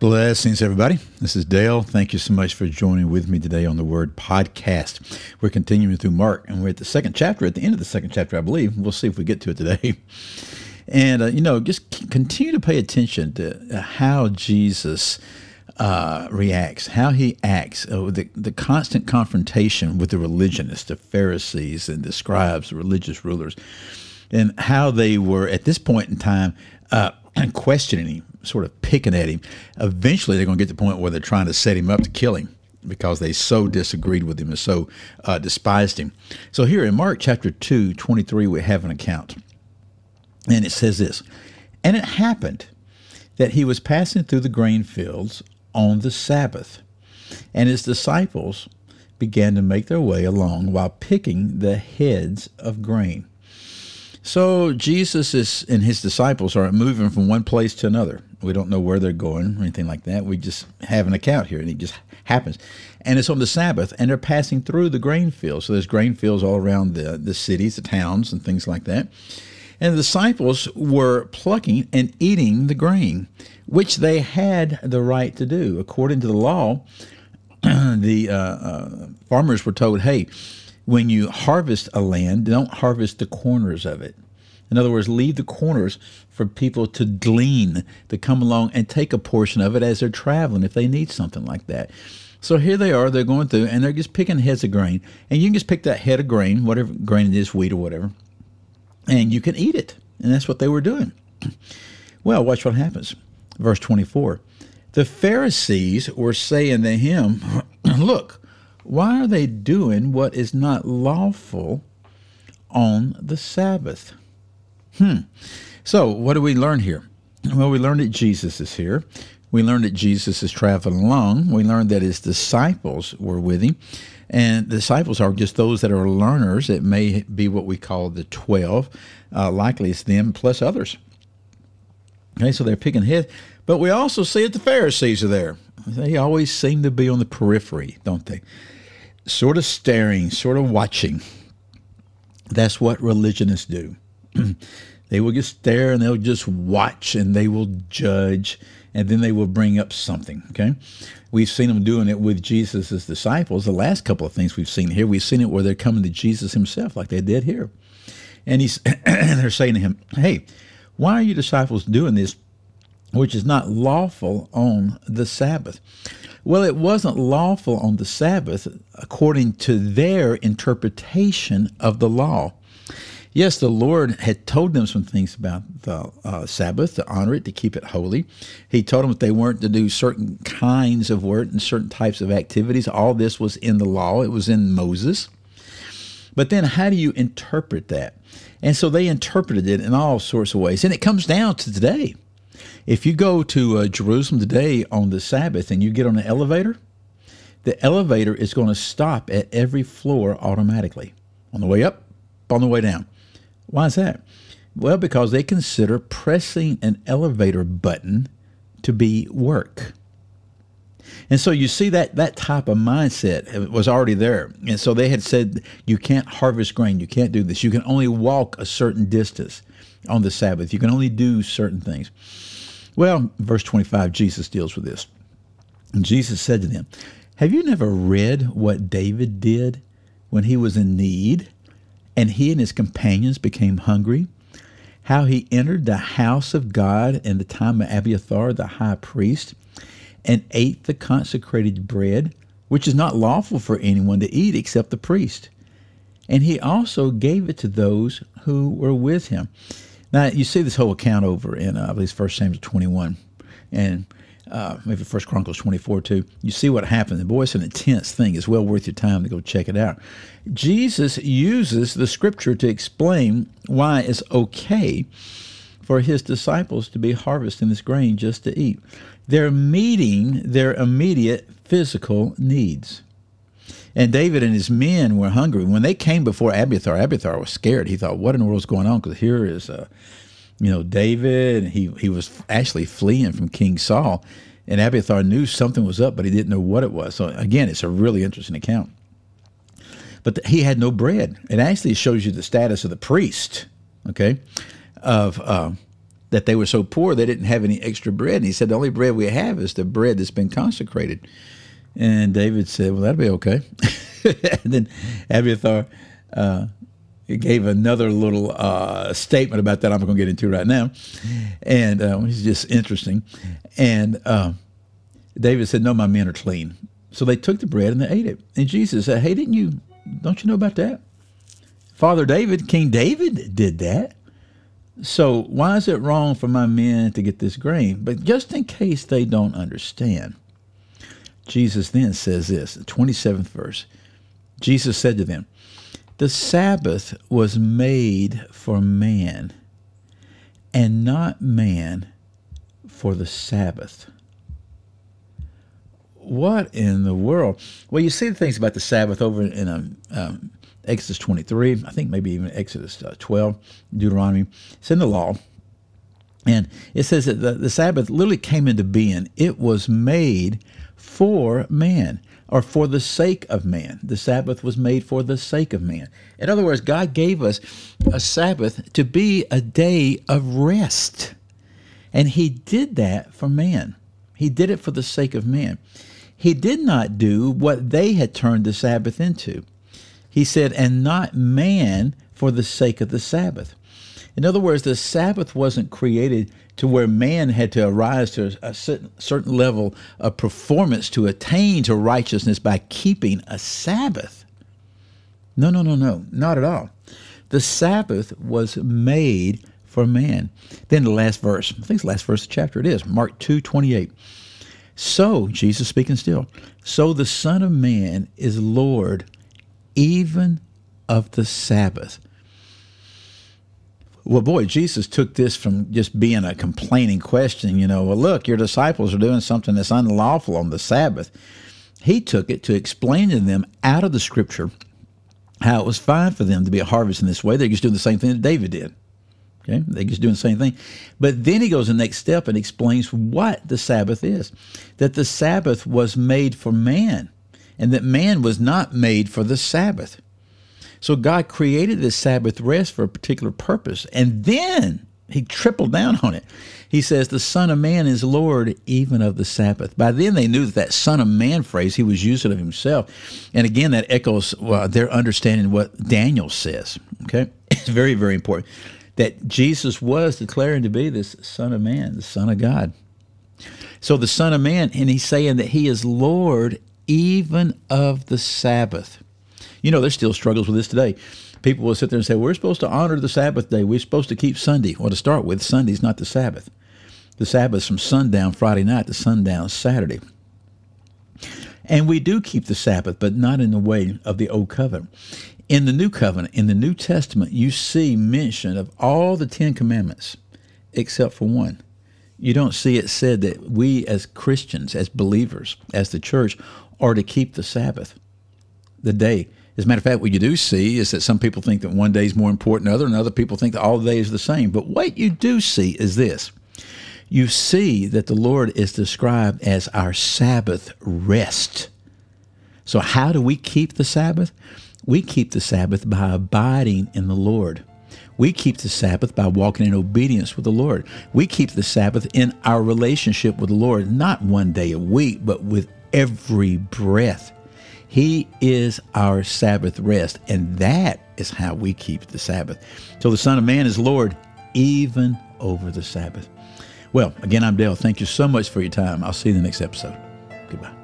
Blessings, everybody. This is Dale. Thank you so much for joining with me today on the Word Podcast. We're continuing through Mark, and we're at the second chapter, at the end of the second chapter, I believe. We'll see if we get to it today. And, uh, you know, just continue to pay attention to how Jesus uh, reacts, how he acts, uh, the, the constant confrontation with the religionists, the Pharisees, and the scribes, the religious rulers, and how they were, at this point in time, uh, questioning him sort of picking at him. Eventually, they're going to get to the point where they're trying to set him up to kill him because they so disagreed with him and so uh, despised him. So here in Mark chapter 2, 23, we have an account. And it says this And it happened that he was passing through the grain fields on the Sabbath, and his disciples began to make their way along while picking the heads of grain. So Jesus is, and his disciples are moving from one place to another. We don't know where they're going or anything like that. We just have an account here, and it just happens. And it's on the Sabbath, and they're passing through the grain fields. So there's grain fields all around the, the cities, the towns, and things like that. And the disciples were plucking and eating the grain, which they had the right to do. According to the law, the uh, uh, farmers were told, hey, when you harvest a land, don't harvest the corners of it. In other words, leave the corners for people to glean, to come along and take a portion of it as they're traveling if they need something like that. So here they are, they're going through and they're just picking heads of grain. And you can just pick that head of grain, whatever grain it is, wheat or whatever, and you can eat it. And that's what they were doing. Well, watch what happens. Verse 24. The Pharisees were saying to him, Look, why are they doing what is not lawful on the Sabbath? Hmm. So, what do we learn here? Well, we learned that Jesus is here. We learned that Jesus is traveling along. We learned that his disciples were with him. And disciples are just those that are learners. It may be what we call the 12. Uh, likely it's them plus others. Okay, so they're picking heads. But we also see that the Pharisees are there. They always seem to be on the periphery, don't they? Sort of staring, sort of watching. That's what religionists do. They will just stare and they'll just watch and they will judge and then they will bring up something. Okay. We've seen them doing it with Jesus' disciples. The last couple of things we've seen here, we've seen it where they're coming to Jesus himself, like they did here. And he's and they're saying to him, Hey, why are you disciples doing this, which is not lawful on the Sabbath? Well, it wasn't lawful on the Sabbath according to their interpretation of the law. Yes, the Lord had told them some things about the uh, Sabbath, to honor it, to keep it holy. He told them that they weren't to do certain kinds of work and certain types of activities. All this was in the law, it was in Moses. But then, how do you interpret that? And so they interpreted it in all sorts of ways. And it comes down to today. If you go to uh, Jerusalem today on the Sabbath and you get on an elevator, the elevator is going to stop at every floor automatically on the way up, on the way down. Why is that? Well, because they consider pressing an elevator button to be work. And so you see that that type of mindset was already there. And so they had said you can't harvest grain, you can't do this. You can only walk a certain distance on the Sabbath. You can only do certain things. Well, verse 25 Jesus deals with this. And Jesus said to them, "Have you never read what David did when he was in need?" and he and his companions became hungry, how he entered the house of God in the time of Abiathar the high priest, and ate the consecrated bread, which is not lawful for anyone to eat except the priest. And he also gave it to those who were with him. Now, you see this whole account over in, uh, I believe, 1 Samuel 21. And uh, maybe First Chronicles 24 too. You see what happened. The Boy, it's an intense thing. It's well worth your time to go check it out. Jesus uses the scripture to explain why it's okay for his disciples to be harvesting this grain just to eat. They're meeting their immediate physical needs. And David and his men were hungry. When they came before Abiathar, Abiathar was scared. He thought, "What in the world's going on?" Because here is, uh, you know, David. He he was actually fleeing from King Saul, and Abiathar knew something was up, but he didn't know what it was. So again, it's a really interesting account. But the, he had no bread. It actually shows you the status of the priest. Okay, of uh, that they were so poor they didn't have any extra bread. And he said, The only bread we have is the bread that's been consecrated. And David said, Well, that'll be okay. and then Abiathar uh, gave another little uh, statement about that I'm going to get into right now. And uh, it's just interesting. And uh, David said, No, my men are clean. So they took the bread and they ate it. And Jesus said, Hey, didn't you, don't you know about that? Father David, King David did that. So why is it wrong for my men to get this grain? But just in case they don't understand, Jesus then says this, the 27th verse. Jesus said to them, The Sabbath was made for man, and not man for the Sabbath. What in the world? Well, you see the things about the Sabbath over in um, um, Exodus 23, I think maybe even Exodus uh, 12, Deuteronomy. It's in the law. And it says that the, the Sabbath literally came into being. It was made for man or for the sake of man. The Sabbath was made for the sake of man. In other words, God gave us a Sabbath to be a day of rest. And He did that for man. He did it for the sake of man. He did not do what they had turned the Sabbath into. He said, and not man for the sake of the Sabbath. In other words, the Sabbath wasn't created to where man had to arise to a certain level of performance to attain to righteousness by keeping a Sabbath. No, no, no, no, not at all. The Sabbath was made for man. Then the last verse, I think it's the last verse of the chapter, it is Mark 2 28. So, Jesus speaking still, so the Son of Man is Lord even of the Sabbath. Well, boy, Jesus took this from just being a complaining question, you know, well, look, your disciples are doing something that's unlawful on the Sabbath. He took it to explain to them out of the scripture how it was fine for them to be a harvest in this way. They're just doing the same thing that David did. Okay, they're just doing the same thing. But then he goes the next step and explains what the Sabbath is that the Sabbath was made for man and that man was not made for the Sabbath. So God created this Sabbath rest for a particular purpose. And then he tripled down on it. He says, The Son of Man is Lord even of the Sabbath. By then they knew that that Son of Man phrase, he was using of himself. And again, that echoes well, their understanding what Daniel says. Okay? It's very, very important that Jesus was declaring to be this Son of Man, the Son of God. So the Son of Man, and he's saying that he is Lord even of the Sabbath. You know, there's still struggles with this today. People will sit there and say, We're supposed to honor the Sabbath day. We're supposed to keep Sunday. Well, to start with, Sunday's not the Sabbath. The Sabbath's from sundown Friday night to sundown Saturday. And we do keep the Sabbath, but not in the way of the Old Covenant. In the New Covenant, in the New Testament, you see mention of all the Ten Commandments except for one you don't see it said that we as Christians, as believers, as the church, are to keep the Sabbath, the day. As a matter of fact, what you do see is that some people think that one day is more important than other, and other people think that all days are the same. But what you do see is this. You see that the Lord is described as our Sabbath rest. So, how do we keep the Sabbath? We keep the Sabbath by abiding in the Lord. We keep the Sabbath by walking in obedience with the Lord. We keep the Sabbath in our relationship with the Lord, not one day a week, but with every breath. He is our Sabbath rest, and that is how we keep the Sabbath. So the Son of Man is Lord even over the Sabbath. Well, again, I'm Dale. Thank you so much for your time. I'll see you in the next episode. Goodbye.